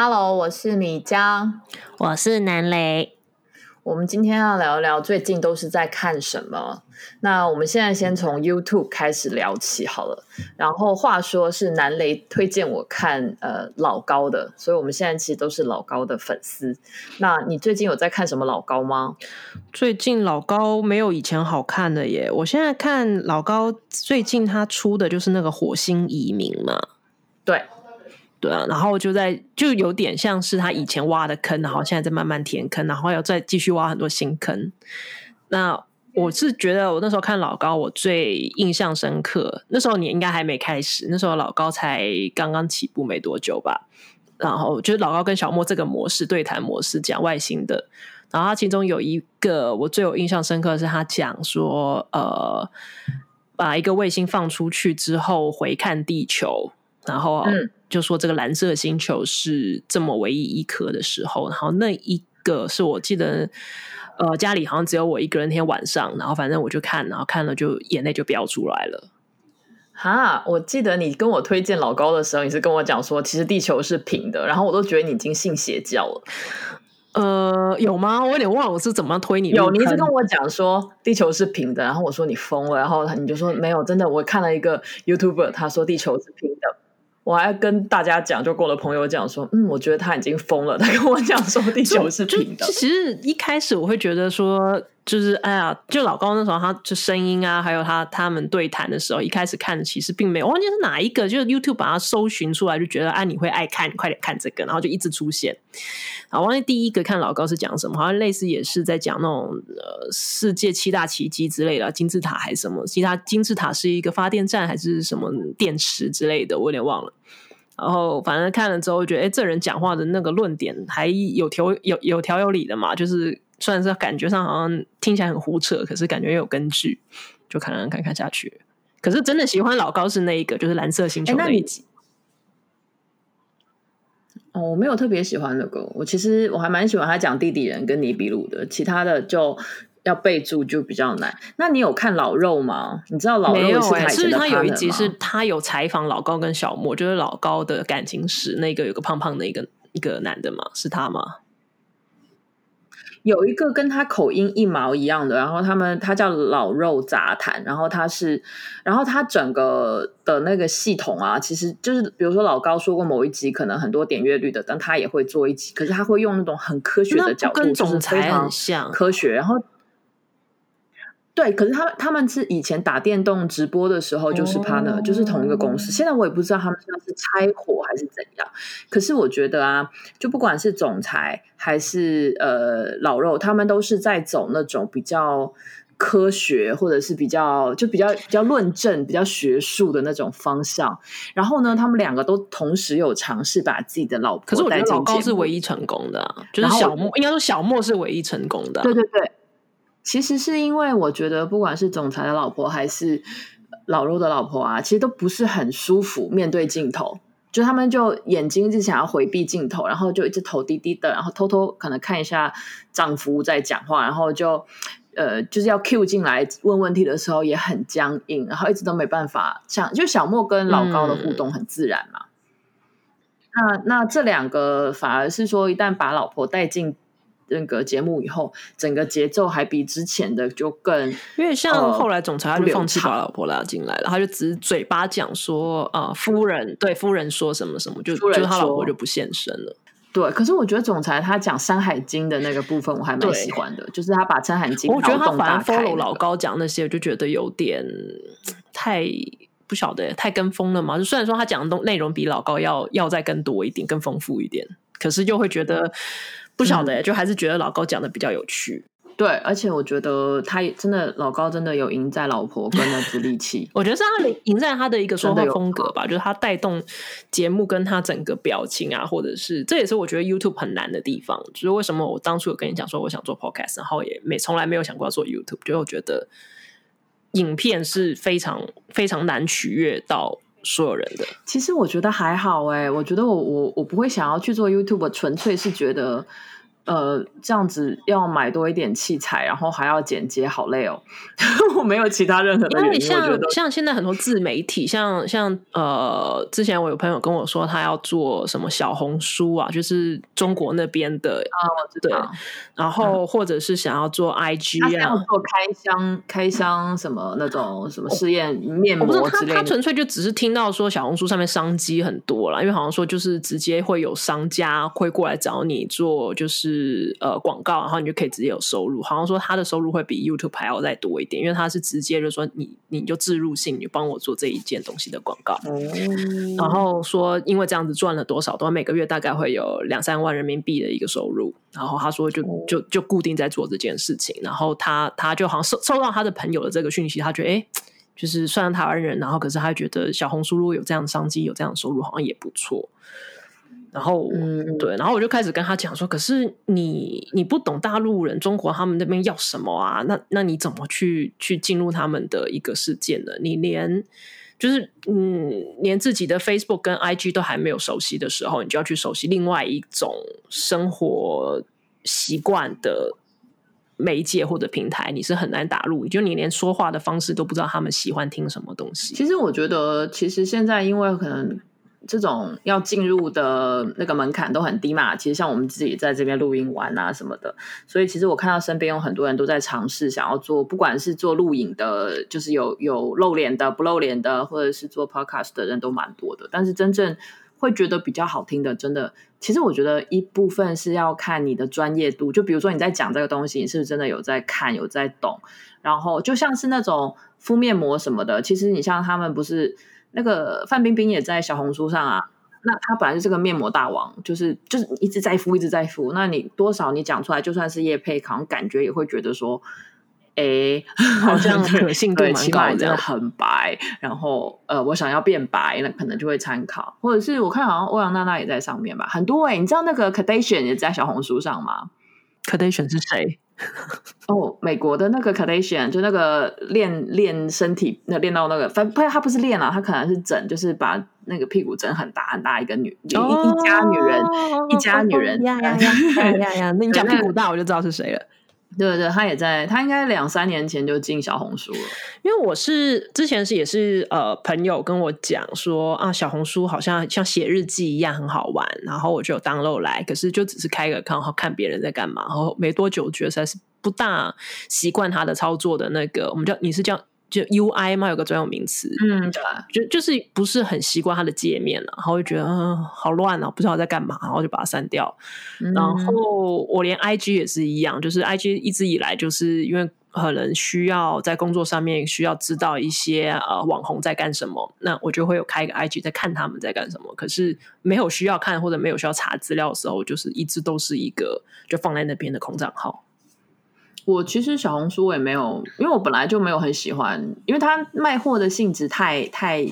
Hello，我是米江，我是南雷。我们今天要聊一聊最近都是在看什么。那我们现在先从 YouTube 开始聊起好了。然后话说是南雷推荐我看呃老高的，所以我们现在其实都是老高的粉丝。那你最近有在看什么老高吗？最近老高没有以前好看的耶。我现在看老高最近他出的就是那个火星移民嘛。对。对啊，然后就在就有点像是他以前挖的坑，然后现在在慢慢填坑，然后要再继续挖很多新坑。那我是觉得我那时候看老高，我最印象深刻。那时候你应该还没开始，那时候老高才刚刚起步没多久吧。然后就是老高跟小莫这个模式对谈模式讲外星的，然后他其中有一个我最有印象深刻的是他讲说，呃，把一个卫星放出去之后回看地球。然后就说这个蓝色星球是这么唯一一颗的时候，然后那一个是我记得，呃，家里好像只有我一个人那天晚上，然后反正我就看，然后看了就眼泪就飙出来了。哈，我记得你跟我推荐老高的时候，你是跟我讲说，其实地球是平的，然后我都觉得你已经信邪教了。呃，有吗？我有点忘了我是怎么推你。有，你一直跟我讲说地球是平的，然后我说你疯了，然后你就说没有，真的，我看了一个 YouTuber，他说地球是平的。我还跟大家讲，就跟我的朋友讲说，嗯，我觉得他已经疯了。他跟我讲说，地球是平的。其实一开始我会觉得说。就是哎呀，就老高那时候，他就声音啊，还有他他们对谈的时候，一开始看其实并没有，忘记是哪一个，就是 YouTube 把它搜寻出来，就觉得啊，你会爱看，快点看这个，然后就一直出现。啊，忘记第一个看老高是讲什么，好像类似也是在讲那种呃世界七大奇迹之类的，金字塔还是什么？其他金字塔是一个发电站还是什么电池之类的，我有点忘了。然后反正看了之后，觉得哎，这人讲话的那个论点还有条有有条有理的嘛，就是。虽然是感觉上好像听起来很胡扯，可是感觉又有根据，就看看看看下去。可是真的喜欢老高是那一个，就是蓝色星球那一集。哦，我没有特别喜欢那个，我其实我还蛮喜欢他讲弟弟人跟尼比鲁的，其他的就要备注就比较难。那你有看老肉吗？你知道老肉是他是他有一集是他有采访老高跟小莫，就是老高的感情史，那个有个胖胖的一个一个男的嘛，是他吗？有一个跟他口音一毛一样的，然后他们他叫老肉杂谈，然后他是，然后他整个的那个系统啊，其实就是比如说老高说过某一集可能很多点阅率的，但他也会做一集，可是他会用那种很科学的角度，就是非常科学，然后。对，可是他们他们是以前打电动直播的时候就是 partner，就是同一个公司。现在我也不知道他们现在是拆伙还是怎样。可是我觉得啊，就不管是总裁还是呃老肉，他们都是在走那种比较科学或者是比较就比较比较论证、比较学术的那种方向。然后呢，他们两个都同时有尝试把自己的老婆，可是我觉得老高是唯一成功的，就是小莫应该说小莫是唯一成功的。对对对。其实是因为我觉得，不管是总裁的老婆还是老肉的老婆啊，其实都不是很舒服面对镜头。就他们就眼睛一直想要回避镜头，然后就一直头低低的，然后偷偷可能看一下丈夫在讲话，然后就呃就是要 Q 进来问问题的时候也很僵硬，然后一直都没办法像就小莫跟老高的互动很自然嘛。那那这两个反而是说，一旦把老婆带进。那个节目以后，整个节奏还比之前的就更，因为像后来总裁他就放弃把老婆拉进来了，他就只嘴巴讲说啊，夫人对夫人说什么什么，就就他老婆就不现身了。对，可是我觉得总裁他讲《山海经》的那个部分我还蛮喜欢的，就是他把《山海经》我觉得他反而 follow 老高讲那些，我就觉得有点太不晓得太跟风了嘛。就虽然说他讲的东内容比老高要要再更多一点、更丰富一点，可是就会觉得。不晓得，就还是觉得老高讲的比较有趣。对，而且我觉得他真的老高真的有赢在老婆跟那只力气。我觉得是他赢在他的一个说话风格吧，就是他带动节目跟他整个表情啊，或者是这也是我觉得 YouTube 很难的地方。就是为什么我当初有跟你讲说我想做 Podcast，然后也没从来没有想过要做 YouTube，就我觉得影片是非常非常难取悦到。所有人的，其实我觉得还好哎，我觉得我我我不会想要去做 YouTube，纯粹是觉得呃，这样子要买多一点器材，然后还要剪接，好累哦。我没有其他任何的原因，像像现在很多自媒体，像像呃，之前我有朋友跟我说，他要做什么小红书啊，就是中国那边的啊，对道。然后或者是想要做 IG 啊，做开箱、开箱什么那种什么试验面我不知道他膜之类的。他纯粹就只是听到说小红书上面商机很多啦，因为好像说就是直接会有商家会过来找你做就是呃广告，然后你就可以直接有收入。好像说他的收入会比 YouTube 还要再多一点，因为他是直接就说你你就置入性，你帮我做这一件东西的广告。哦，然后说，因为这样子赚了多少，都每个月大概会有两三万人民币的一个收入。然后他说就，就就固定在做这件事情。然后他他就好像收收到他的朋友的这个讯息，他觉得哎，就是虽然台湾人，然后可是他觉得小红书如果有这样的商机，有这样的收入，好像也不错。然后，嗯对，然后我就开始跟他讲说，可是你你不懂大陆人、中国他们那边要什么啊？那那你怎么去去进入他们的一个世界呢？你连就是嗯，连自己的 Facebook 跟 IG 都还没有熟悉的时候，你就要去熟悉另外一种生活习惯的媒介或者平台，你是很难打入。就你连说话的方式都不知道他们喜欢听什么东西。其实我觉得，其实现在因为可能这种要进入的那个门槛都很低嘛，其实像我们自己在这边录音玩啊什么的，所以其实我看到身边有很多人都在尝试想要做，不管是做录影的，就是有有露脸的、不露脸的，或者是做 podcast 的人都蛮多的。但是真正会觉得比较好听的，真的，其实我觉得一部分是要看你的专业度，就比如说你在讲这个东西，你是不是真的有在看、有在懂，然后就像是那种敷面膜什么的，其实你像他们不是。那个范冰冰也在小红书上啊，那她本来就是个面膜大王，就是就是一直在敷，一直在敷。那你多少你讲出来，就算是叶佩，好像感觉也会觉得说，哎，好像 可信度，蛮高起码真的的。很白。然后呃，我想要变白，那可能就会参考，或者是我看好像欧阳娜娜也在上面吧，很多哎、你知道那个 Kardashian 也在小红书上吗？Kardashian 是谁？哦，美国的那个 Kardashian 就那个练练身体，那练到那个，反不，他不是练啊，他可能是整，就是把那个屁股整很大很大一个女一一家女人，一家女人呀呀呀呀呀呀！那你讲屁股大，我就知道是谁了。对对，他也在，他应该两三年前就进小红书了。因为我是之前是也是呃朋友跟我讲说啊，小红书好像像写日记一样很好玩，然后我就有 download 来，可是就只是开个看，然后看别人在干嘛，然后没多久觉得实在是不大习惯他的操作的那个，我们叫你是叫就 UI 嘛？有个专有名词，嗯，对，就就是不是很习惯它的界面了，然后就觉得嗯好乱啊，不知道在干嘛，然后就把它删掉。嗯然后我连 IG 也是一样，就是 IG 一直以来就是因为可能需要在工作上面需要知道一些呃网红在干什么，那我就会有开一个 IG 在看他们在干什么。可是没有需要看或者没有需要查资料的时候，就是一直都是一个就放在那边的空账号。我其实小红书我也没有，因为我本来就没有很喜欢，因为它卖货的性质太太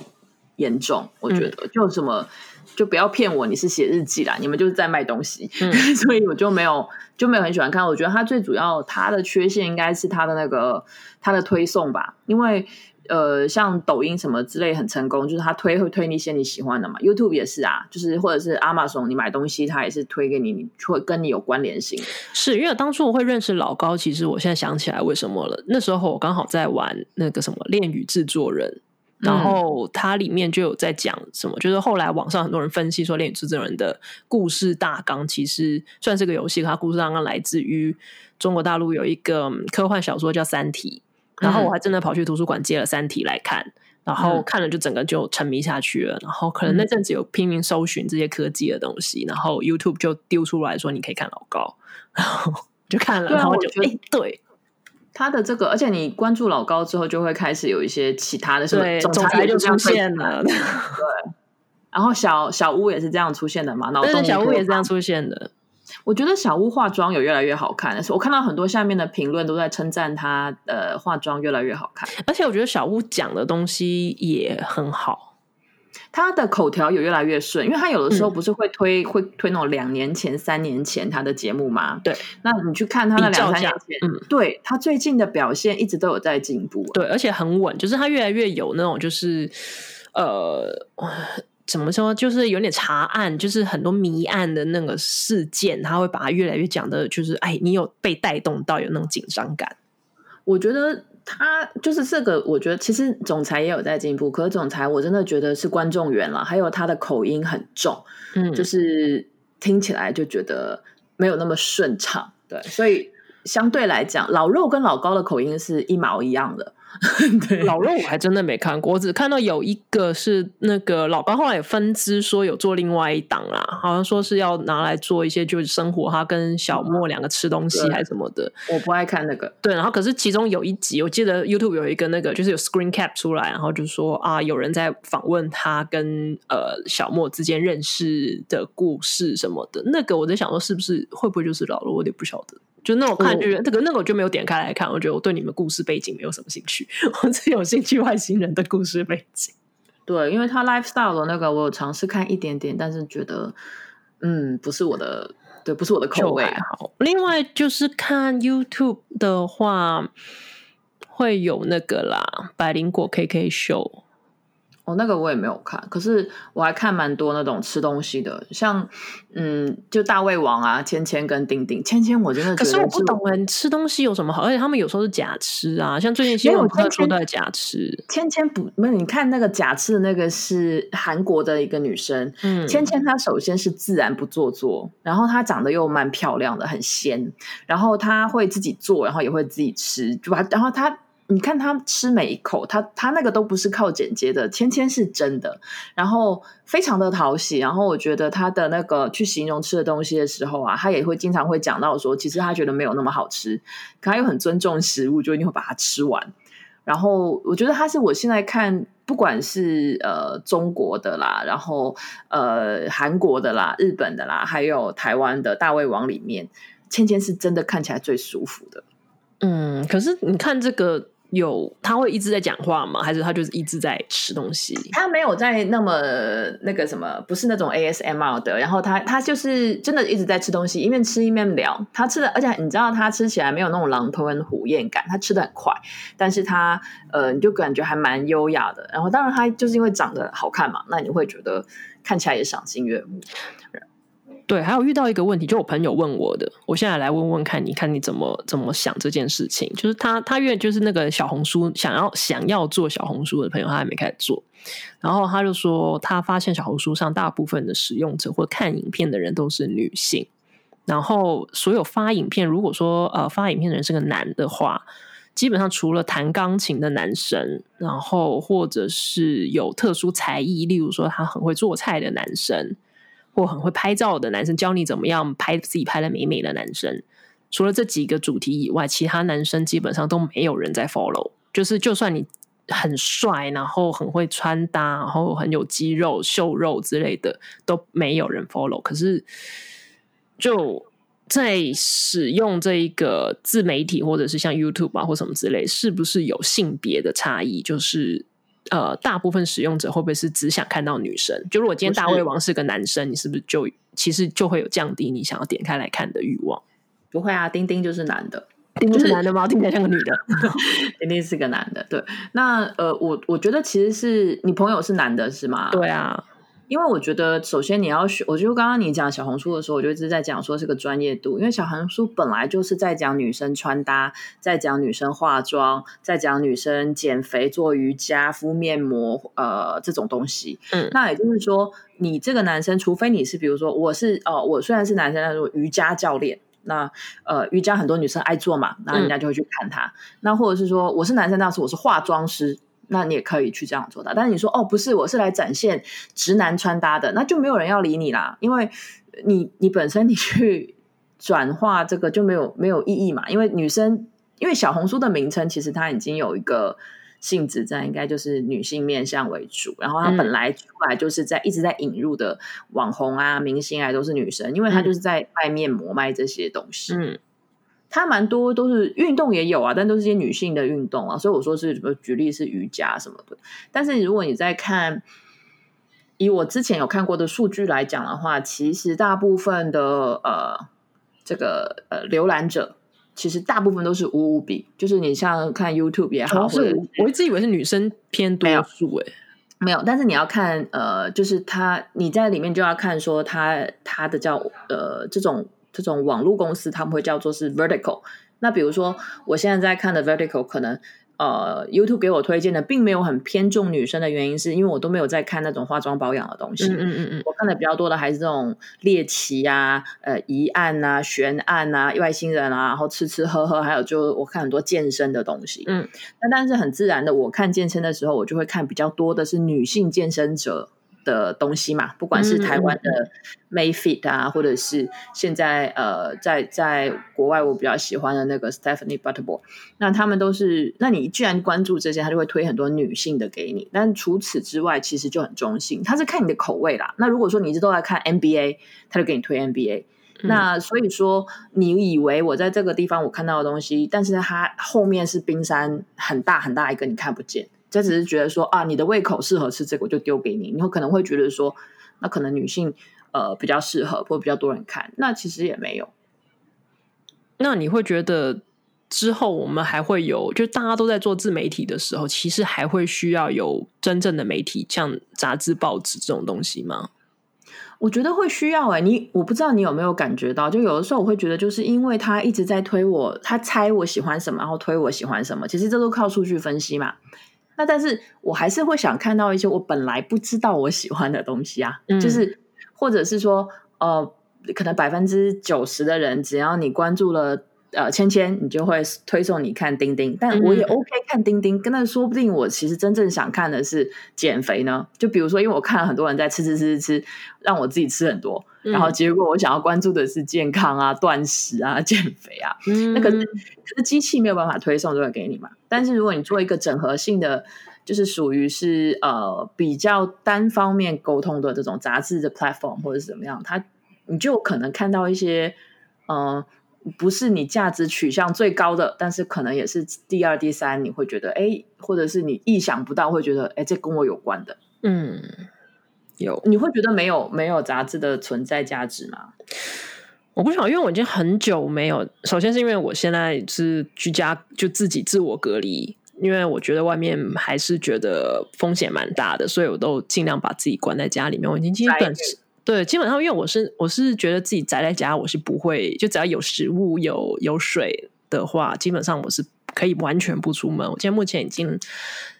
严重，我觉得、就什么就不要骗我，你是写日记啦，你们就是在卖东西，嗯所以我就没有就没有很喜欢看。我觉得它最主要它的缺陷应该是它的那个它的推送吧，因为。呃，像抖音什么之类很成功，就是他推会推你一些你喜欢的嘛。YouTube 也是啊，就是或者是 Amazon，你买东西他也是推给你，你会跟你有关联性。是因为当初我会认识老高，其实我现在想起来为什么了。那时候我刚好在玩那个什么《恋与制作人》，然后它里面就有在讲什么，就是后来网上很多人分析说，《恋与制作人》的故事大纲其实算是个游戏，它故事大纲来自于中国大陆有一个嗯科幻小说叫《三体》，然后我还真的跑去图书馆借了《三体》来看。然后看了就整个就沉迷下去了，然后可能那阵子有拼命搜寻这些科技的东西，然后 YouTube 就丢出来说你可以看老高，然后就看了，然后就我觉得哎对。他的这个，而且你关注老高之后，就会开始有一些其他的什么对，总裁就出现了，对。然后小小屋也是这样出现的嘛，脑洞小屋也是这样出现的，我觉得小屋化妆有越来越好看，我看到很多下面的评论都在称赞她呃化妆越来越好看，而且我觉得小屋讲的东西也很好，他的口条也越来越顺，因为他有的嗯时候不是会推、会推那种两年前、三年前他的节目吗？对，那你去看她那比较两三年前，嗯，对他最近的表现一直都有在进步，对，而且很稳，就是他越来越有那种就是呃。怎么说，就是有点查案，就是很多谜案的那个事件，他会把它越来越讲的，就是哎，你有被带动到，有那种紧张感。我觉得他就是这个，我觉得其实总裁也有在进步，可是总裁我真的觉得是观众缘了，还有他的口音很重，嗯，就是听起来就觉得没有那么顺畅，对，所以相对来讲，老肉跟老高的口音是一毛一样的。老肉我还真的没看过，我只看到有一个是那个老高，后来有分支说有做另外一档啦，好像说是要拿来做一些就是生活，他跟小莫两个吃东西还是什么的。我不爱看那个。对，然后可是其中有一集，我记得 YouTube 有一个那个就是有 Screen Cap 出来，然后就说啊，有人在访问他跟呃小莫之间认识的故事什么的。那个我在想说，是不是会不会就是老了？我也不晓得。就那我看就这个那个我就没有点开来看，我觉得我对你们故事背景没有什么兴趣，我只有兴趣外星人的故事背景。对，因为他 lifestyle 的那个我有尝试看一点点，但是觉得嗯不是我的，对，不是我的口味。好，另外就是看 YouTube 的话，会有那个啦，百灵果 KK show。哦，那个我也没有看，可是我还看蛮多那种吃东西的，像嗯，就大胃王啊，芊芊跟丁丁，芊芊我真的可是我不懂哎，吃东西有什么好？而且他们有时候是假吃啊，像最近新闻都说在假吃，芊芊不，没有你看那个假吃的那个是韩国的一个女生，嗯，芊芊她首先是自然不做作，然后她长得又蛮漂亮的，很仙，然后她会自己做，然后也会自己吃，就把然后她。你看他吃每一口，他他那个都不是靠剪接的，芊芊是真的，然后非常的讨喜。然后我觉得他的那个去形容吃的东西的时候啊，他也会经常会讲到说，其实他觉得没有那么好吃，可他又很尊重食物，就一定会把它吃完。然后我觉得他是我现在看，不管是呃中国的啦，然后呃韩国的啦、日本的啦，还有台湾的大胃王里面，芊芊是真的看起来最舒服的。嗯，可是你看这个。有他会一直在讲话吗？还是他就是一直在吃东西？他没有在那么那个什么，不是那种 ASMR 的。然后他他就是真的一直在吃东西，一面吃一面聊。他吃的，而且你知道他吃起来没有那种狼吞虎咽感，他吃的很快，但是他呃，你就感觉还蛮优雅的。然后当然他就是因为长得好看嘛，那你会觉得看起来也赏心悦目。对，还有遇到一个问题，就我朋友问我的，我现在来问问看，你看你怎么怎么想这件事情？就是他，他愿就是那个小红书想要想要做小红书的朋友，他还没开始做，然后他就说，他发现小红书上大部分的使用者或看影片的人都是女性，然后所有发影片，如果说呃发影片的人是个男的话，基本上除了弹钢琴的男生，然后或者是有特殊才艺，例如说他很会做菜的男生。或很会拍照的男生，教你怎么样拍自己拍的美美的男生，除了这几个主题以外，其他男生基本上都没有人在 follow。就是就算你很帅，然后很会穿搭，然后很有肌肉、秀肉之类的，都没有人 follow。可是就在使用这一个自媒体，或者是像 YouTube 啊或什么之类，是不是有性别的差异？就是。呃，大部分使用者会不会是只想看到女生？就如果今天大胃王是个男生，你是不是就其实就会有降低你想要点开来看的欲望？不会啊，丁丁就是男的，丁丁是男的吗？听起来像个女的，丁丁是个男的。对，那呃，我我觉得其实是你朋友是男的，是吗？对啊。因为我觉得，首先你要学，我就刚刚你讲小红书的时候，我就一直在讲说这个专业度。因为小红书本来就是在讲女生穿搭，在讲女生化妆，在讲女生减肥、做瑜伽、敷面膜，呃，这种东西。嗯，那也就是说，你这个男生，除非你是，比如说，我是哦，我虽然是男生，但是瑜伽教练，那呃，瑜伽很多女生爱做嘛，那人家就会去看他。那或者是说，我是男生，但是我是化妆师。那你也可以去这样做的，但是你说哦，不是，我是来展现直男穿搭的，那就没有人要理你啦，因为你你本身你去转化这个就没有没有意义嘛，因为女生因为小红书的名称其实它已经有一个性质在，应该就是女性面向为主，然后它本来出来就是在一直在引入的网红啊、明星啊都是女生，因为它就是在卖面膜卖这些东西，嗯。它蛮多都是运动也有啊，但都是些女性的运动啊，所以我说是什么举例是瑜伽什么的。但是如果你在看以我之前有看过的数据来讲的话，其实大部分的呃这个呃浏览者，其实大部分都是五五比，就是你像看 YouTube 也好，或者我一直以为是女生偏多数哎。没有，但是你要看呃，就是他你在里面就要看说他他的叫呃这种这种网络公司他们会叫做是 vertical。那比如说我现在在看的 vertical 可能。呃，YouTube 给我推荐的并没有很偏重女生的原因，是因为我都没有在看那种化妆保养的东西。嗯嗯嗯我看的比较多的还是这种猎奇啊、呃疑案啊、悬案啊、外星人啊，然后吃吃喝喝，还有就我看很多健身的东西。嗯，那但是很自然的，我看健身的时候，我就会看比较多的是女性健身者。的东西嘛，不管是台湾的 Mayfit 啊，或者是现在呃，在在国外我比较喜欢的那个 Stephanie Butterball，那他们都是，那你既然关注这些，他就会推很多女性的给你。但除此之外，其实就很中性，他是看你的口味啦。那如果说你一直都在看 NBA，他就给你推 NBA。那所以说，你以为我在这个地方我看到的东西，但是它后面是冰山很大很大一个，你看不见。这只是觉得说啊，你的胃口适合吃这个，我就丢给你。你会可能会觉得说，那可能女性呃比较适合，或比较多人看。那其实也没有。那你会觉得之后我们还会有，就大家都在做自媒体的时候，其实还会需要有真正的媒体，像杂志、报纸这种东西吗？我觉得会需要哎，你我不知道你有没有感觉到，就有的时候我会觉得，就是因为他一直在推我，他猜我喜欢什么，然后推我喜欢什么，其实这都靠数据分析嘛。那但是我还是会想看到一些我本来不知道我喜欢的东西啊，就是或者是说，呃，可能百分之九十的人，只要你关注了。呃，芊芊，你就会推送你看钉钉，但我也 OK 看钉钉。跟那说不定我其实真正想看的是减肥呢。就比如说，因为我看了很多人在吃吃吃吃吃，让我自己吃很多，然后结果我想要关注的是健康啊、断食啊、减肥啊。那可是可是机器没有办法推送这个给你嘛？但是如果你做一个整合性的，就是属于是呃比较单方面沟通的这种杂志的 platform 或者是怎么样，它你就可能看到一些嗯。不是你价值取向最高的，但是可能也是第二、第三，你会觉得哎，或者是你意想不到，会觉得哎，这跟我有关的。嗯，有，你会觉得没有没有杂志的存在价值吗？我不想，因为我已经很久没有。首先是因为我现在是居家，就自己自我隔离，因为我觉得外面还是觉得风险蛮大的，所以我都尽量把自己关在家里面。我已经基本是。对，基本上因为我是我是觉得自己宅在家，我是不会就只要有食物有有水的话，基本上我是可以完全不出门。我现在目前已经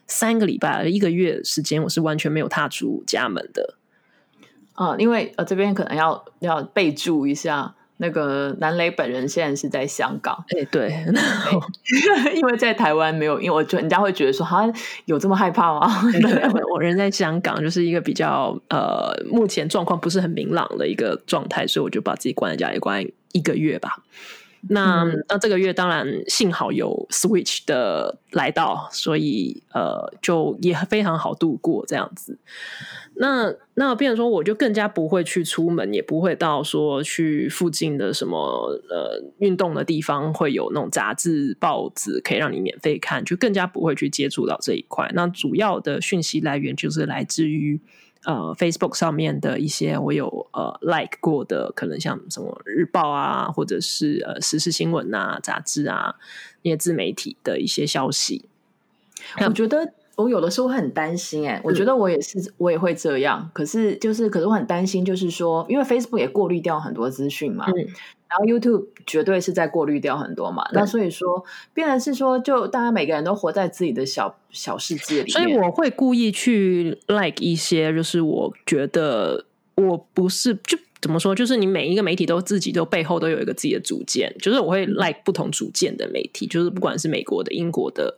三个礼拜，一个月时间，我是完全没有踏出家门的。啊，因为呃这边可能要要备注一下。那个南雷本人现在是在香港，哎，对，因为在台湾没有，因为我觉得人家会觉得说，好像有这么害怕吗？我人在香港，就是一个比较呃，目前状况不是很明朗的一个状态，所以我就把自己关在家里关一个月吧。那那这个月当然幸好有 Switch 的来到，所以呃，就也非常好度过这样子。那那变成说，我就更加不会去出门，也不会到说去附近的什么呃运动的地方会有那种杂志报纸可以让你免费看，就更加不会去接触到这一块。那主要的讯息来源就是来自于呃 Facebook 上面的一些我有呃 like 过的，可能像什么日报啊，或者是呃时事新闻啊、杂志啊那些自媒体的一些消息。我觉得。我有的时候会很担心，哎，我觉得我也是，我也会这样。可是，就是，可是我很担心，就是说，因为 Facebook 也过滤掉很多资讯嘛，然后 YouTube 绝对是在过滤掉很多嘛。那所以说，变然是说，就大家每个人都活在自己的小小世界里。所以我会故意去 like 一些，就是我觉得我不是就怎么说，就是你每一个媒体都自己都背后都有一个自己的主见，就是我会 like 不同主见的媒体，就是不管是美国的、英国的。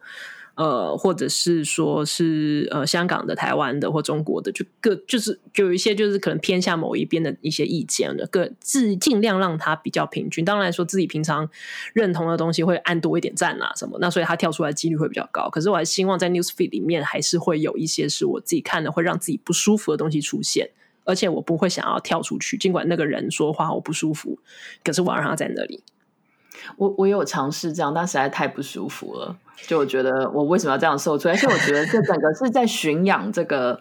呃，或者是说是呃香港的、台湾的或中国的，就各就是就有一些就是可能偏向某一边的一些意见的，各自尽量让它比较平均。当然说自己平常认同的东西会按多一点赞啊什么，那所以它跳出来几率会比较高。可是我还希望在 newsfeed 里面还是会有一些是我自己看的会让自己不舒服的东西出现，而且我不会想要跳出去，尽管那个人说话我不舒服，可是我让他在那里。我我有尝试这样，但实在太不舒服了。就我觉得，我为什么要这样受罪？而且我觉得这整个是在驯养这个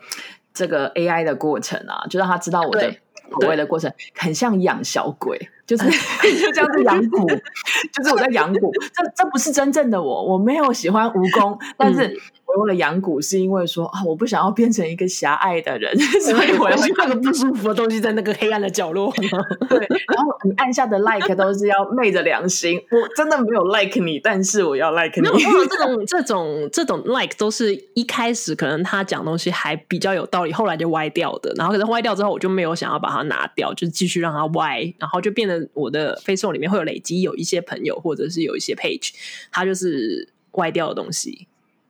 这个 AI 的过程啊，就让他知道我的口味的过程，很像养小鬼，就是 就这样子养蛊，就是我在养蛊。这这不是真正的我，我没有喜欢蜈蚣，但是我用了养蛊，是因为说啊，我不想要变成一个狭隘的人，所以我要那个不舒服的东西在那个黑暗的角落。对，然后你按下的 like 都是要昧着良心，我真的没有 like 你，但是我要 like 你。这种这种这种 like 都是一开始可能他讲东西还比较有道理，后来就歪掉的。然后可能歪掉之后，我就没有想要把它拿掉，就继续让它歪，然后就变得我的 Facebook 里面会有累积有一些朋友，或者是有一些 page，它就是歪掉的东西。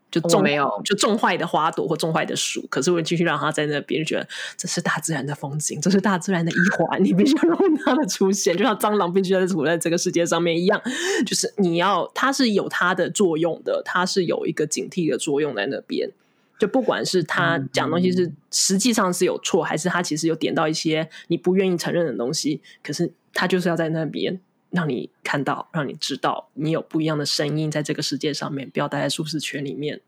就种没有，就种坏的花朵或种坏的树，可是我继续让它在那边，觉得这是大自然的风景，这是大自然的一环，你必须要让它的出现，就像蟑螂必须要处在这个世界上面一样，就是你要它是有它的作用的，它是有一个警惕的作用在那边。就不管是他讲东西是实际上是有错，还是他其实有点到一些你不愿意承认的东西，可是他就是要在那边让你看到，让你知道你有不一样的声音在这个世界上面，不要待在舒适圈里面。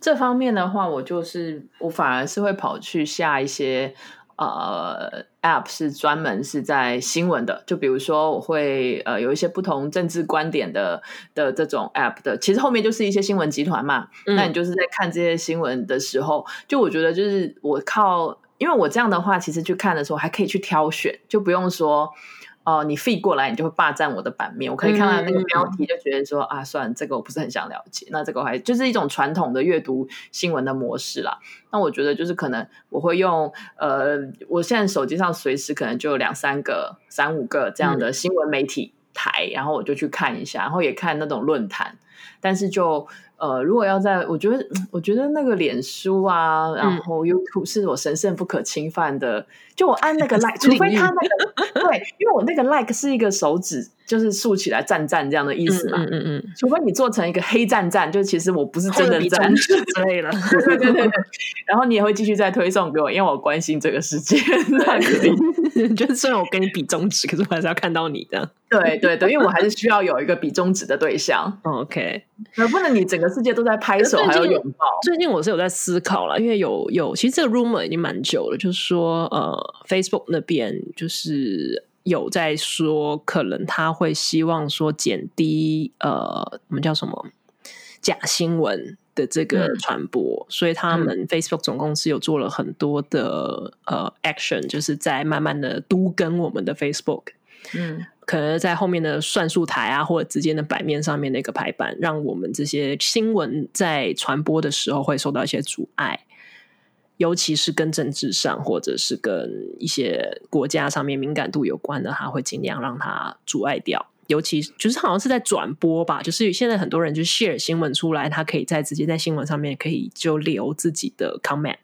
这方面的话，我就是我反而是会跑去下一些呃 App，是专门是在新闻的。就比如说，我会呃有一些不同政治观点的的这种 App 的，其实后面就是一些新闻集团嘛。那你就是在看这些新闻的时候，就我觉得就是我靠，因为我这样的话，其实去看的时候还可以去挑选，就不用说。哦，你 feed 过来，你就会霸占我的版面。我可以看到那个标题，就觉得说啊，算了，这个我不是很想了解。那这个还就是一种传统的阅读新闻的模式啦。那我觉得就是可能我会用呃，我现在手机上随时可能就有两三个、三五个这样的新闻媒体台，然后我就去看一下，然后也看那种论坛，但是就。呃，如果要在，我觉得，我觉得那个脸书啊，然后 YouTube 是我神圣不可侵犯的。就我按那个 like，除非他那个对，因为我那个 like 是一个手指。就是竖起来赞赞这样的意思嘛，嗯嗯嗯，除非你做成一个黑赞赞，就其实我不是真的赞之类的，对对对对。然后你也会继续再推送给我，因为我关心这个世界，那可以。就是虽然我跟你比中指，可是我还是要看到你的。对对对，因为我还是需要有一个比中指的对象。OK，那不能你整个世界都在拍手还有拥抱。最近我是有在思考了，因为有有，其实这个 rumor 已经蛮久了，就是说呃，Facebook 那边就是。有在说，可能他会希望说减低呃，我们叫什么假新闻的这个传播，所以他们 Facebook 总公司有做了很多的呃 action，就是在慢慢的都跟我们的 Facebook，嗯，可能在后面的算术台啊，或者之间的版面上面的一个排版，让我们这些新闻在传播的时候会受到一些阻碍。尤其是跟政治上，或者是跟一些国家上面敏感度有关的，他会尽量让它阻碍掉。尤其就是好像是在转播吧，就是现在很多人就 share 新闻出来，他可以在直接在新闻上面可以就留自己的 comment。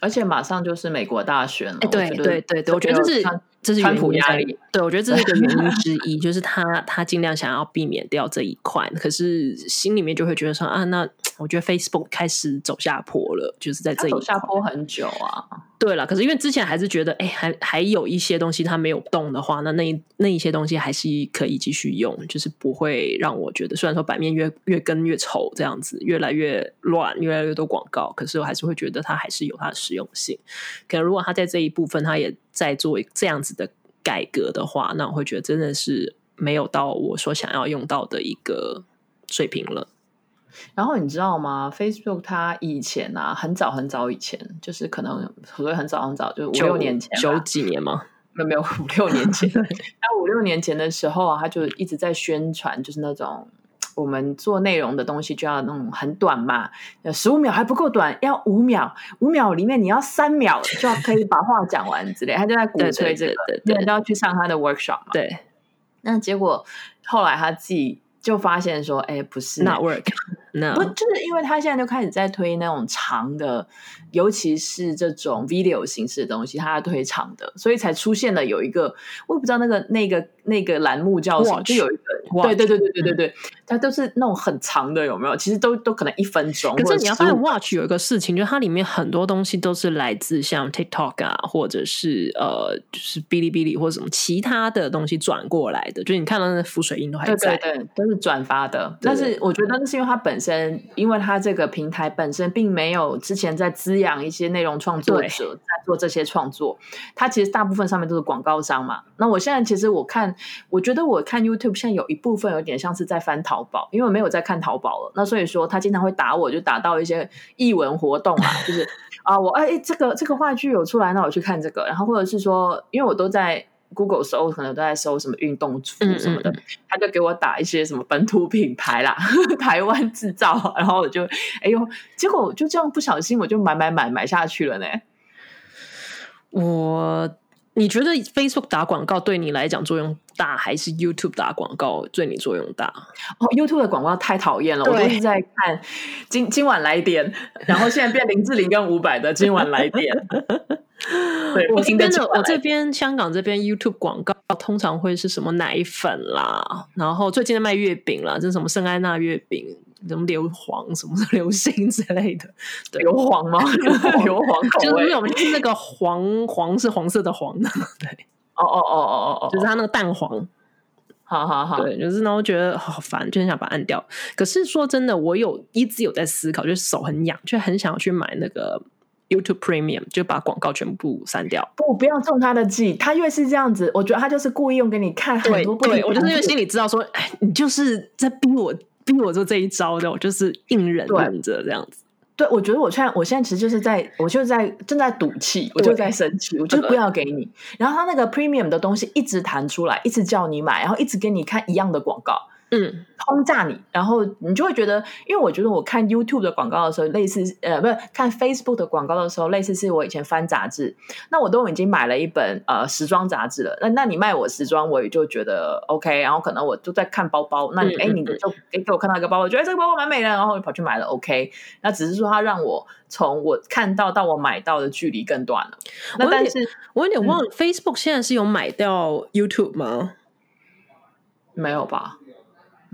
而且马上就是美国大选了，对对对对，我觉得就是这是川普压力，对我觉得这是一个原因之一，就是他他尽量想要避免掉这一块，可是心里面就会觉得说啊，那 我觉得 Facebook 开始走下坡了，就是在这一走下坡很久啊。对了，可是因为之前还是觉得，哎，还还有一些东西它没有动的话，那那那一些东西还是可以继续用，就是不会让我觉得，虽然说版面越越跟越丑这样子，越来越乱，越来越多广告，可是我还是会觉得它还是有它的实用性。可能如果它在这一部分，它也在做这样子的改革的话，那我会觉得真的是没有到我所想要用到的一个水平了。然后你知道吗？Facebook 它以前啊，很早很早以前，就是可能所谓很早很早，就五六年前，九几年吗？没有没有五六年前。那五六年前的时候啊，他就一直在宣传，就是那种我们做内容的东西就要那种很短嘛，十五秒还不够短，要五秒，五秒里面你要三秒 就要可以把话讲完之类。他就在鼓吹这个，对，都要去上他的 workshop 嘛。对。那结果后来他自己就发现说，哎，不是，not work。不，就是因为他现在就开始在推那种长的，尤其是这种 video 形式的东西，他要推长的，所以才出现了有一个，我也不知道那个那个那个栏目叫什么，就有一个，对对对对对对对，它都是那种很长的，有没有？其实都都可能一分钟。可是你要发现 watch 有一个事情，就它里面很多东西都是来自像 TikTok 啊，或者是呃，就是哔哩哔哩或者什么其他的东西转过来的，就你看到那浮水印都还在，对，都是转发的。但是我觉得那是因为它本身。身，因为它这个平台本身并没有之前在滋养一些内容创作者在做这些创作，它其实大部分上面都是广告商嘛。那我现在其实我看，我觉得我看 YouTube 现在有一部分有点像是在翻淘宝，因为我没有在看淘宝了。那所以说他经常会打我，就打到一些译文活动啊，就是啊，我哎这个这个话剧有出来，那我去看这个。然后或者是说，因为我都在 Google 搜，可能都在搜什么运动服什么的，他就给我打一些什么本土品牌啦，台湾制造。然后我就哎呦，结果就这样不小心我就买买买买下去了呢。我。你觉得 Facebook 打广告对你来讲作用大，还是 YouTube 打广告对你作用大？哦，YouTube 的广告太讨厌了，我都是在看今今晚来点，然后现在变林志玲跟伍佰的今晚来点。对，我这边的我这边香港这边 YouTube 广告通常会是什么奶粉啦，然后最近在卖月饼啦，这是什么圣安娜月饼。什么硫磺什么 流星之类的，对硫磺吗？硫磺就是没有，就是那个黄黄是黄色的黄的，对，哦哦哦哦哦哦，就是它那个蛋黄，好好好，对，就是然后觉得好烦，就很想把它按掉。可是说真的，我有一直有在思考，就是手很痒，就很想要去买那个 YouTube Premium，就把广告全部删掉。不，不要中他的计，他越是这样子，我觉得他就是故意用给你看很多。对，我就是因为心里知道说，哎，你就是在逼我。逼我做这一招的，我就是硬忍忍着这样子。对，我觉得我现在，我现在其实就是在，我就在正在赌气，我就在生气，我就不要给你。然后他那个 premium 的东西一直弹出来，一直叫你买，然后一直给你看一样的广告。嗯，轰炸你，然后你就会觉得，因为我觉得我看 YouTube 的广告的时候，类似呃，不是看 Facebook 的广告的时候，类似是我以前翻杂志，那我都已经买了一本呃时装杂志了，那那你卖我时装，我也就觉得 OK，然后可能我就在看包包，那你哎，你就给给我看到一个包包，觉得这个包包蛮美的，然后跑去买了 OK，那只是说它让我从我看到到我买到的距离更短了。那但是我有点忘了，Facebook 现在是有买掉 YouTube 吗？没有吧？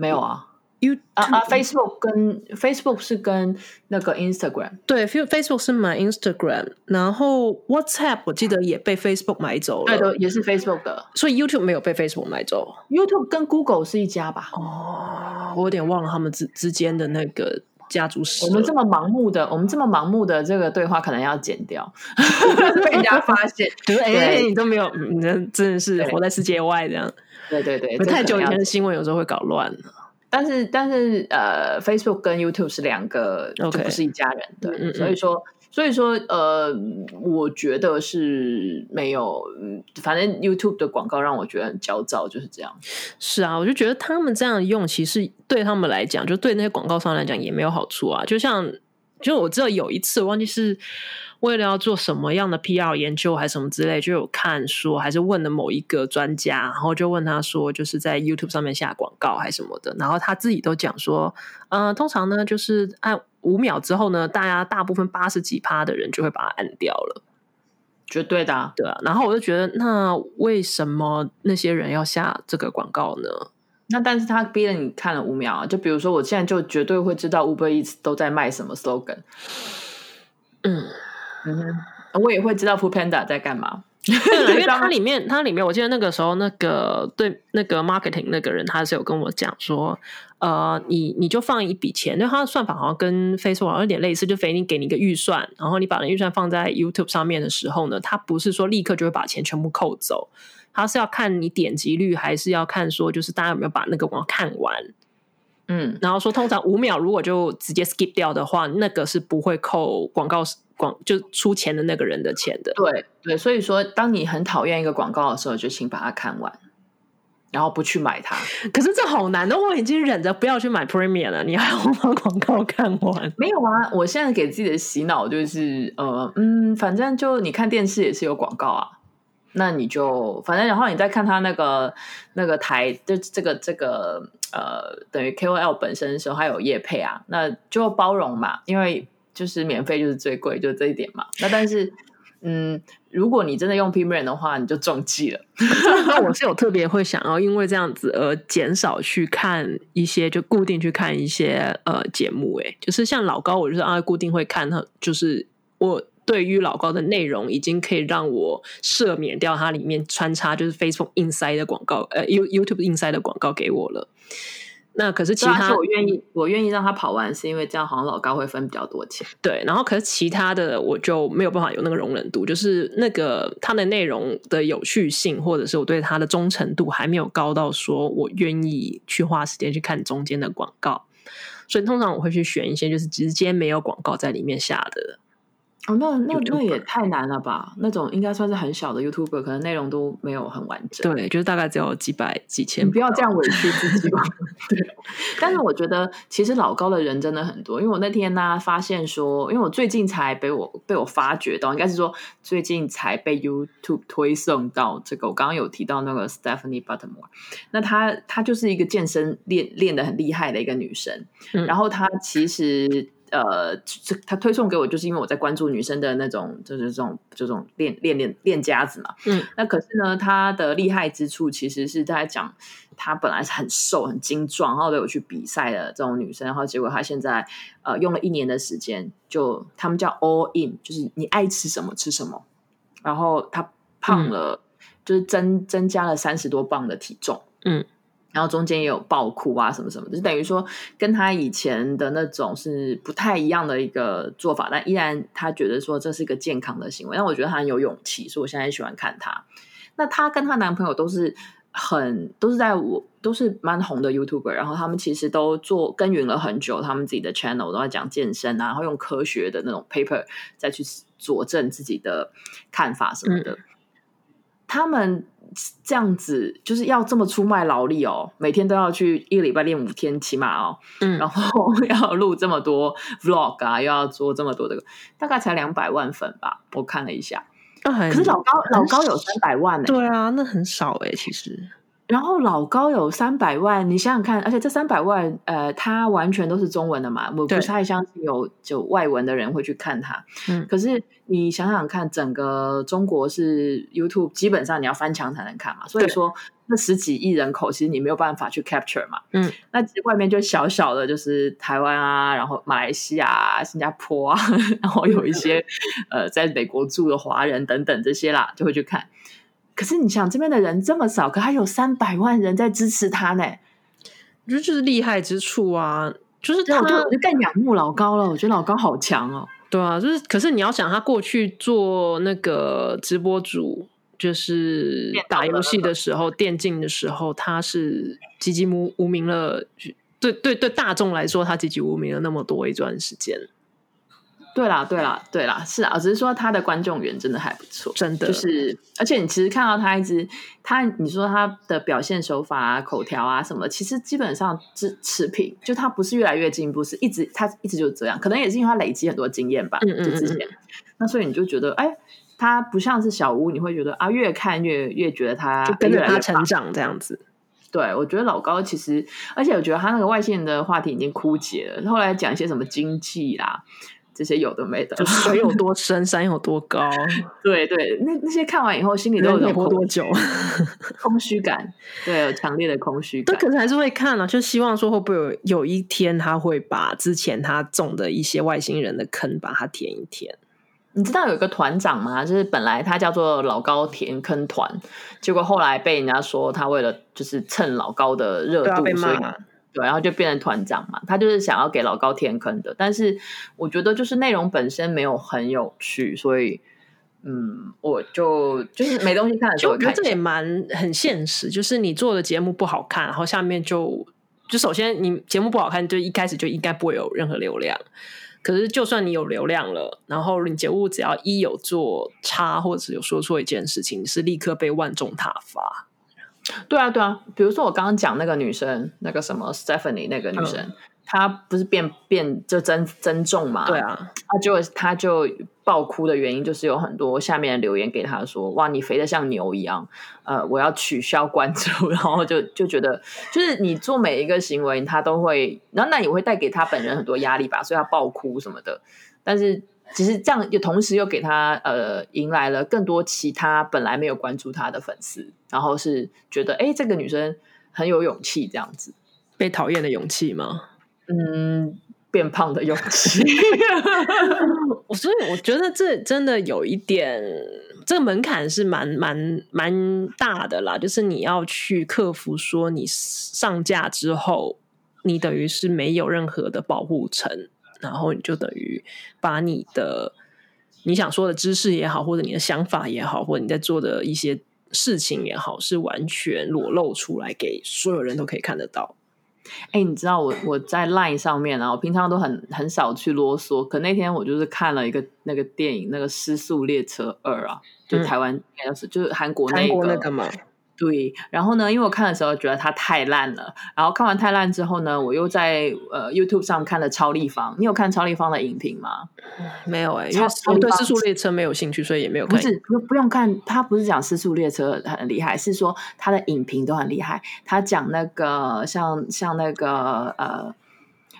没有啊，You 啊啊，Facebook 跟 Facebook 是跟那个 Instagram，对，Facebook 是买 Instagram，然后 WhatsApp 我记得也被 Facebook 买走了，对的，也是 Facebook 的，所以 YouTube 没有被 Facebook 买走，YouTube 跟 Google 是一家吧？哦，我有点忘了他们之之间的那个家族史。我们这么盲目的，我们这么盲目的这个对话可能要剪掉，被人家发现，哎，你都没有，你真的是活在世界外这样。对对对，太久以前的新闻有时候会搞乱了。但是但是呃，Facebook 跟 YouTube 是两个，就不是一家人。对，所以说所以说呃，我觉得是没有，反正 YouTube 的广告让我觉得很焦躁，就是这样。是啊，我就觉得他们这样用，其实对他们来讲，就对那些广告商来讲也没有好处啊。就像，就我知道有一次，我忘记是。为了要做什么样的 PR 研究还是什么之类，就有看说还是问了某一个专家，然后就问他说，就是在 YouTube 上面下广告还是什么的，然后他自己都讲说，嗯，通常呢就是按五秒之后呢，大家大部分八十几趴的人就会把它按掉了，绝对的，对啊。然后我就觉得，那为什么那些人要下这个广告呢？那但是他逼了你看了五秒啊，就比如说我现在就绝对会知道 Uber Eats 都在卖什么 slogan，嗯。嗯哼，我也会知道 Food Panda 在干嘛，因为它里面，它里面，我记得那个时候，那个对那个 marketing 那个人，他是有跟我讲说，呃，你你就放一笔钱，因为他的算法好像跟 Facebook 有点类似，就给你给你一个预算，然后你把那预算放在 YouTube 上面的时候呢，他不是说立刻就会把钱全部扣走，他是要看你点击率，还是要看说就是大家有没有把那个广告看完，嗯，然后说通常五秒如果就直接 skip 掉的话，那个是不会扣广告。广就出钱的那个人的钱的，对对，所以说，当你很讨厌一个广告的时候，就请把它看完，然后不去买它。可是这好难的，我已经忍着不要去买 Premium 了，你还要把广告看完？没有啊，我现在给自己的洗脑就是，呃嗯，反正就你看电视也是有广告啊，那你就反正然后你再看他那个那个台，就这个这个呃，等于 KOL 本身的时候，还有业配啊，那就包容嘛，因为。就是免费就是最贵，就这一点嘛。那但是，嗯，如果你真的用 Premium 的话，你就中计了。那我是有特别会想要因为这样子而减少去看一些，就固定去看一些呃节目。哎，就是像老高，我就是啊固定会看他，就是我对于老高的内容已经可以让我赦免掉它里面穿插就是 Facebook Inside 的广告，呃，You YouTube Inside 的广告给我了。那可是其他我愿意，我愿意让他跑完，是因为这样好像老高会分比较多钱。对，然后可是其他的我就没有办法有那个容忍度，就是那个它的内容的有趣性，或者是我对它的忠诚度还没有高到说我愿意去花时间去看中间的广告，所以通常我会去选一些就是直接没有广告在里面下的。哦，那那那也太难了吧？那种应该算是很小的 YouTuber，可能内容都没有很完整。对，就是大概只有几百几千。你不要这样委屈自己吧。对，但是我觉得其实老高的人真的很多，因为我那天呢、发现说，因为我最近才被我被我发掘到，应该是说最近才被 YouTube 推送到这个。我刚刚有提到那个 Stephanie Buttermore，那她她就是一个健身练练的很厉害的一个女生，嗯然后她其实。呃，这她推送给我，就是因为我在关注女生的那种，就是这种这种练练练练家子嘛。嗯，那可是呢，她的厉害之处其实是在讲，她本来是很瘦很精壮，然后都有去比赛的这种女生，然后结果她现在呃用了一年的时间，就他们叫 all in，就是你爱吃什么吃什么，然后她胖了，就是增增加了三十多磅的体重。嗯。然后中间也有爆哭啊，什么什么的，就等于说跟他以前的那种是不太一样的一个做法，但依然他觉得说这是一个健康的行为。但我觉得他很有勇气，所以我现在很喜欢看他。那她跟她男朋友都是很都是在我都是蛮红的 YouTuber，然后他们其实都做耕耘了很久，他们自己的 channel 都在讲健身啊，然后用科学的那种 paper 再去佐证自己的看法什么的。他们这样子就是要这么出卖劳力哦，每天都要去一个礼拜练五天起码哦，嗯然后 要录这么多 vlog 啊，又要做这么多这个，大概才两百万粉吧，我看了一下。可可是老高老高有三百万呢、对啊，那很少哎、其实。然后老高有三百万，你想想看，而且这三百万，呃，他完全都是中文的嘛，我不对太相信有就外文的人会去看他。嗯可是你想想看，整个中国是 YouTube，基本上你要翻墙才能看嘛，所以对说那十几亿人口，其实你没有办法去 capture 嘛。嗯，那其实外面就小小的，就是台湾啊，然后马来西亚、啊、新加坡啊，然后有一些呃在美国住的华人等等这些啦，就会去看。可是你想，这边的人这么少，可还有三百万人在支持他呢，我觉得就是厉害之处啊，就是他我就我就更仰慕老高了。我觉得老高好强哦。对啊，就是可是你要想，他过去做那个直播主，就是打游戏的时候、电竞的时候，他是籍籍无无名了。对对对，大众来说，他籍籍无名了那么多一段时间，对啦，对啦，对啦，是啊，只是说他的观众缘真的还不错，真的就是，而且你其实看到他一直他，你说他的表现手法啊、口条啊什么的，其实基本上是持平，就他不是越来越进步，是一直他一直就是这样，可能也是因为他累积很多经验吧，嗯嗯嗯就之前，那所以你就觉得，哎，他不像是小屋，你会觉得啊，越看越越觉得他就跟着他成长这样子。对，我觉得老高其实，而且我觉得他那个外线的话题已经枯竭了。后来讲一些什么经济啦，这些有的没的就，水有多深，山有多高，对对，那那些看完以后，心里都有人可以种空活多久？空虚感，对，有强烈的空虚但感。可是还是会看啊，就希望说会不会有有一天他会把之前他种的一些外星人的坑把它填一填。你知道有一个团长吗？就是本来他叫做老高填坑团，结果后来被人家说他为了就是蹭老高的热度，对啊对，然后就变成团长嘛。他就是想要给老高填坑的，但是我觉得就是内容本身没有很有趣，所以嗯，我就就是没东西看的时就我觉得这也蛮很现实，就是你做的节目不好看，然后下面就就首先你节目不好看，就一开始就应该不会有任何流量。可是就算你有流量了，然后你节目只要一有做差，或者是有说错一件事情，你是立刻被万众挞伐。对啊，对啊，比如说我刚刚讲那个女生，那个什么 Stephanie 那个女生，嗯她不是变变就增增重嘛？对，啊，她就她就爆哭的原因就是有很多下面的留言给她说，哇，你肥的像牛一样，呃，我要取消关注，然后就就觉得就是你做每一个行为，她都会，然后那也会带给她本人很多压力吧，所以她爆哭什么的，但是。其实这样，又同时又给她呃迎来了更多其他本来没有关注她的粉丝，然后是觉得哎，诶这个女生很有勇气这样子，被讨厌的勇气吗？嗯，变胖的勇气，我所以我觉得这真的有一点，这个门槛是蛮蛮蛮大的啦。就是你要去克服说你上架之后你等于是没有任何的保护层，然后你就等于把你的你想说的知识也好，或者你的想法也好，或者你在做的一些事情也好，是完全裸露出来给所有人都可以看得到。哎，你知道我我在 Line 上面啊，我平常都很很少去啰嗦，可那天我就是看了一个那个电影，那个《失速列车二》啊，就台湾就是韩国那个那个嘛。对，然后呢，因为我看的时候觉得它太烂了，然后看完太烂之后呢，我又在呃 YouTube 上看了超立方。你有看超立方的影评吗？没有哎，因为我对失速列车没有兴趣，所以也没有看。不是不不用看，他不是讲失速列车很厉害，是说他的影评都很厉害。他讲那个像像那个呃。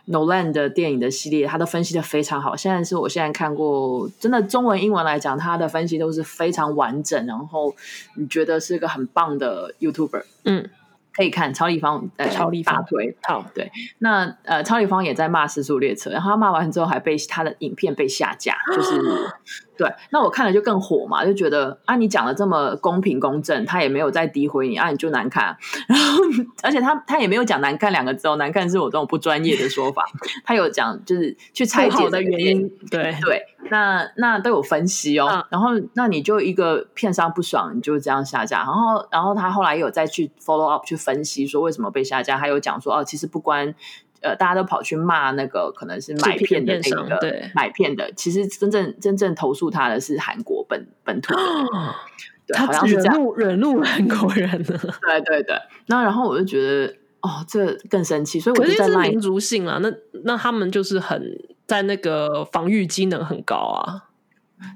Nolan 的电影的系列，他都分析的非常好。现在是我现在看过，真的中文、英文来讲，他的分析都是非常完整。然后你觉得是一个很棒的 YouTuber，嗯。可以看超立方，呃，超立方推好对。那呃，超立方也在骂《失速列车》，然后他骂完之后还被他的影片被下架，就是 对。那我看了就更火嘛，就觉得啊，你讲的这么公平公正，他也没有在诋毁你啊，你就难看。然后而且他他也没有讲难看两个字哦，难看是我这种不专业的说法。他有讲就是去拆解的原因，对对。那那都有分析哦。然后那你就一个片商不爽，你就这样下架。然后然后他后来有再去 follow up 去。分析说为什么被下架，还有讲说哦，其实不关呃，大家都跑去骂那个可能是买片的那个对买片的，其实真正真正投诉他的是韩国本本土的，对，好像是这样惹怒韩国人了。对对对，那然后我就觉得哦，这更生气，所以我就在是民族性啊，那那他们就是很在那个防御机能很高啊，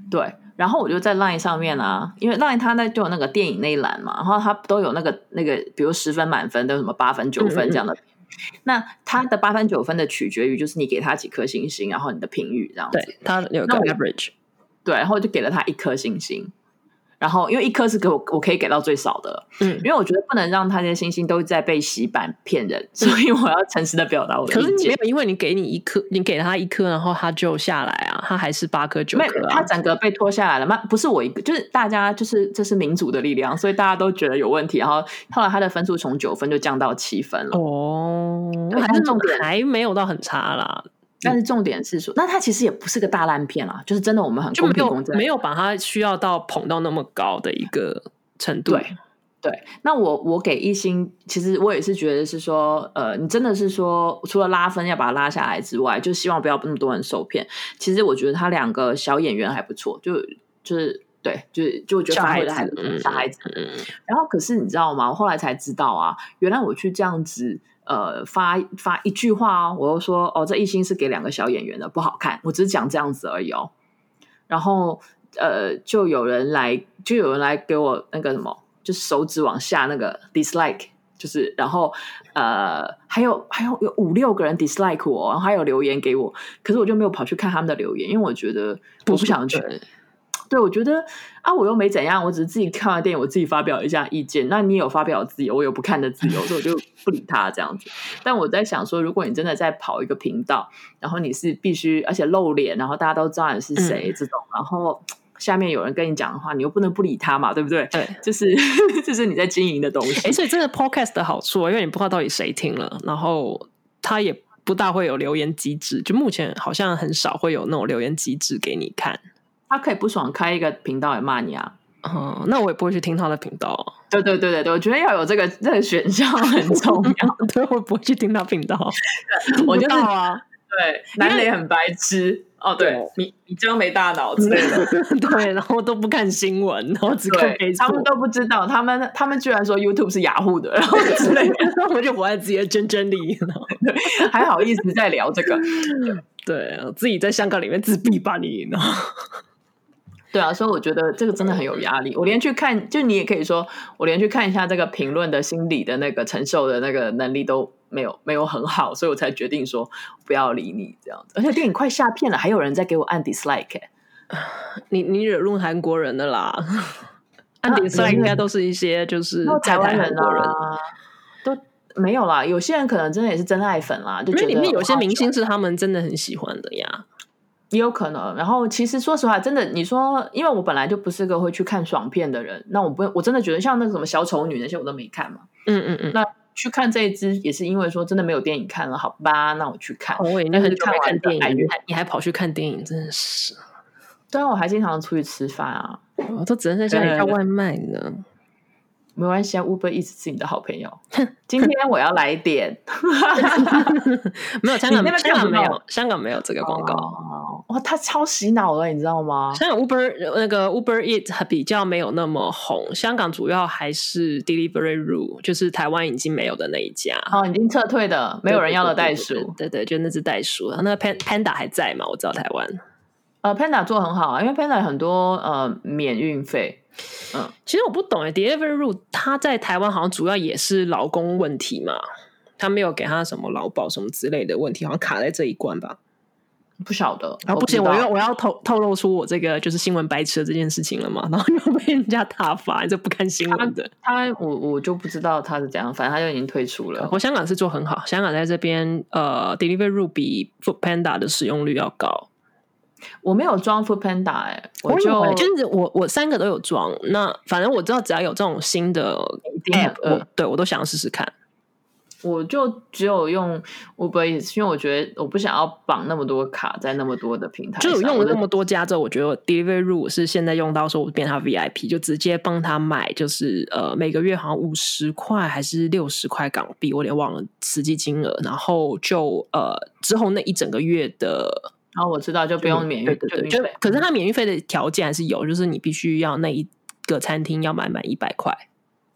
对。然后我就在 Line 上面啊，因为 Line 它那就有那个电影那一栏嘛，然后它都有那个那个，比如十分满分都有什么八分九分这样的。那它的八分九分的取决于就是你给他几颗星星，然后你的评语这样子。对，它有个 average。对，然后就给了他一颗星星。然后，因为一颗是给我，我可以给到最少的，嗯，因为我觉得不能让他这些星星都在被洗版骗人，所以我要诚实的表达我的。可是你没有，因为你给你一颗，你给了他一颗，然后他就下来啊，他还是八颗九颗，他整个被拖下来了嘛？不是我一个，就是大家，就是这是民主的力量，所以大家都觉得有问题。然后后来他的分数从九分就降到七分了。哦，还是重点还没有到很差啦。但是重点是说，那它其实也不是个大烂片啊，就是真的我们很公平公正，没有把它需要到捧到那么高的一个程度。对对，那我我给一星，其实我也是觉得是说，呃，你真的是说，除了拉分要把它拉下来之外，就希望不要那么多人受骗。其实我觉得他两个小演员还不错，就就是对，就是就我觉得发挥的还小孩子。然后可是你知道吗？我后来才知道啊，原来我去这样子。呃，发发一句话哦，我又说哦，这一星是给两个小演员的，不好看。我只是讲这样子而已哦。然后呃，就有人来，就有人来给我那个什么，就是手指往下那个 dislike，就是然后呃，还有还有有五六个人 dislike 我，然后还有留言给我，可是我就没有跑去看他们的留言，因为我觉得我不想去。对，我觉得啊，我又没怎样，我只是自己看完电影，我自己发表一下意见。那你有发表自由，我有不看的自由，所以我就 不理他这样子。但我在想说，如果你真的在跑一个频道，然后你是必须而且露脸，然后大家都知道你是谁这种，然后下面有人跟你讲的话，你又不能不理他嘛，对不对？对，就是 这是你在经营的东西。哎，所以这个 podcast 的好处，因为你不知道到底谁听了，然后他也不大会有留言机制，就目前好像很少会有那种留言机制给你看。他可以不爽开一个频道来骂你啊，哦，那我也不会去听他的频道。对对对对对，我觉得要有这个这个选项很重要。对，我不会去听他频道。我就是啊，对，男雷很白痴哦，对，你你这样没大脑之类的，对，然后都不看新闻，然后只看他们都不知道，他们他们居然说 YouTube 是雅虎的，然后之类的，我就活在自己的真真里，还好意思在聊这个？对，自己在香港里面自闭吧你呢？对啊，所以我觉得这个真的很有压力。我连去看，就你也可以说，我连去看一下这个评论的心理的那个承受的那个能力都没有，没有很好，所以我才决定说不要理你这样子。而且电影快下片了，还有人在给我按 dislike，你你惹怒韩国人的啦？按 dislike 应该都是一些就是台湾人啊，都没有啦。有些人可能真的也是真爱粉啦，就觉得里面有些明星是他们真的很喜欢的呀。也有可能，然后其实说实话，真的，你说，因为我本来就不是个会去看爽片的人，那我不，我真的觉得像那个什么小丑女那些我都没看嘛，嗯嗯嗯，那去看这一支也是因为说真的没有电影看了，好吧，那我去看。很久没看完电影，还你还你还跑去看电影，真的是，对啊，我还经常出去吃饭啊，我都只能在家里叫外卖呢。没关系啊，Uber 一直是你的好朋友。今天我要来点 没有香港香港没有香港没有这个广告。哦，哇，他超洗脑了，你知道吗？香港 Uber 那个 Uber Eat 比较没有那么红，香港主要还是 Delivery Room，就是台湾已经没有的那一家。哦，已经撤退的，没有人要的袋对鼠。对对对，就那只袋鼠。然后那 Panda 还在嘛？我知道台湾。呃，Panda 做很好啊，因为 Panda 很多呃免运费。嗯，其实我不懂哎，Delivery Rule 它在台湾好像主要也是劳工问题嘛，他没有给他什么劳保什么之类的问题，好像卡在这一关吧。不晓得。啊，不行，我要我要透透露出我这个就是新闻白痴的这件事情了嘛，然后又被人家打发，这不看新闻的。他，我我就不知道他是怎样，反正他就已经退出了。我香港是做很好，香港在这边呃，Delivery 比 Food Panda 的使用率要高。我没有装 Food Panda，哎、我就就是我我三个都有装，那反正我知道只要有这种新的 app，饿我对我都想要试试看。我就只有用 Uber Eats，因为我觉得我不想要绑那么多卡在那么多的平台上。就我用了那么多家之后，我觉得 Deliveroo 是现在用到说我变他 VIP，就直接帮他买，就是呃每个月好像五十块还是六十块港币，我有点忘了实际金额。然后就呃之后那一整个月的然后我知道就不用免运，对对对，就可是它免运费的条件还是有，就是你必须要那一个餐厅要买满一百块。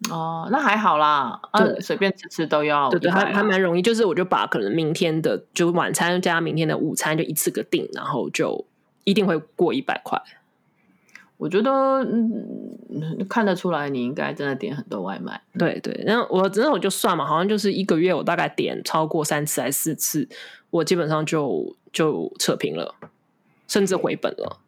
哦，那还好啦，啊对，随便吃吃都要对对，还啊还蛮容易，就是我就把可能明天的就晚餐加明天的午餐就一次个定，然后就一定会过一百块。我觉得嗯，看得出来你应该真的点很多外卖。对对，然后我真的我就算嘛，好像就是一个月我大概点超过三次还是四次，我基本上就就扯平了，甚至回本了。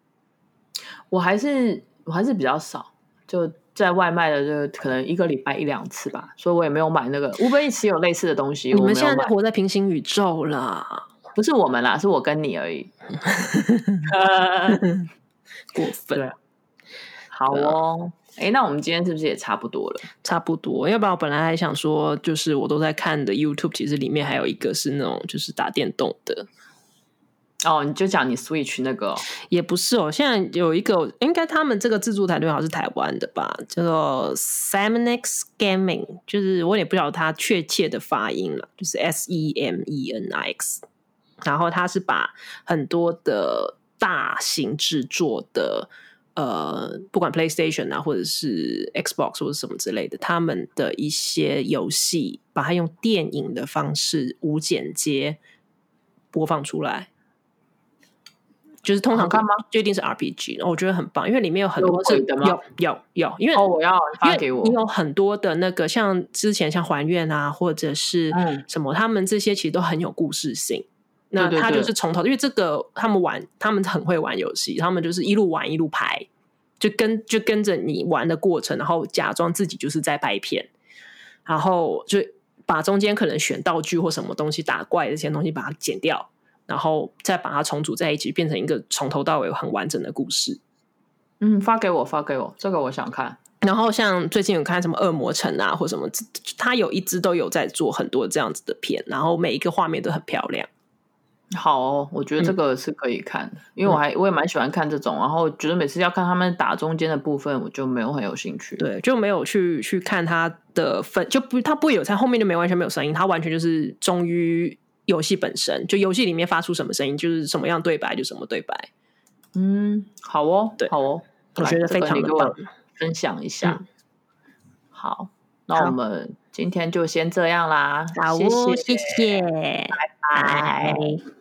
我还是我还是比较少，就在外卖的就可能一个礼拜一两次吧，所以我也没有买那个 Uber Eats 有类似的东西。你们现在活在平行宇宙啦，不是我们啦，是我跟你而已。过分。对好哦，哎，那我们今天是不是也差不多了？差不多，要不然我本来还想说，就是我都在看的 YouTube，其实里面还有一个是那种就是打电动的，哦，你就讲你 Switch 那个哦也不是哦。现在有一个，应该他们这个自助团队好像是台湾的吧，叫做 Semenix Gaming，就是我也不晓得它确切的发音了，就是 S E M E N I X。然后它是把很多的大型制作的，呃，不管 PlayStation 啊，或者是 Xbox 或者什么之类的，他们的一些游戏，把它用电影的方式无剪接播放出来。就是通常看吗？就一定是 RPG，然后我觉得很棒，因为里面有很多是有鬼的吗有有有，因为哦，我要发给我你。有很多的那个，像之前像还愿啊，或者是嗯什么，他们这些其实都很有故事性。那他就是从头，因为这个他们玩，他们很会玩游戏，他们就是一路玩一路拍，就跟就跟着你玩的过程，然后假装自己就是在拍片，然后就把中间可能选道具或什么东西打怪这些东西把它剪掉，然后再把它重组在一起，变成一个从头到尾很完整的故事。嗯，发给我，发给我，这个我想看。然后像最近有看什么《恶魔城》啊，或什么，他有一支都有在做很多这样子的片，然后每一个画面都很漂亮。好哦，我觉得这个是可以看的，因为我还我也蛮喜欢看这种，然后觉得每次要看他们打中间的部分，我就没有很有兴趣。对，就没有去去看他的分，就不他不会有在后面就没完全没有声音，他完全就是忠于游戏本身，就游戏里面发出什么声音，就是什么样对白就什么对白。嗯，好哦，对好哦，我觉得非常棒分享一下。嗯好，那我们今天就先这样啦，好谢哦，谢，谢谢，拜拜。拜。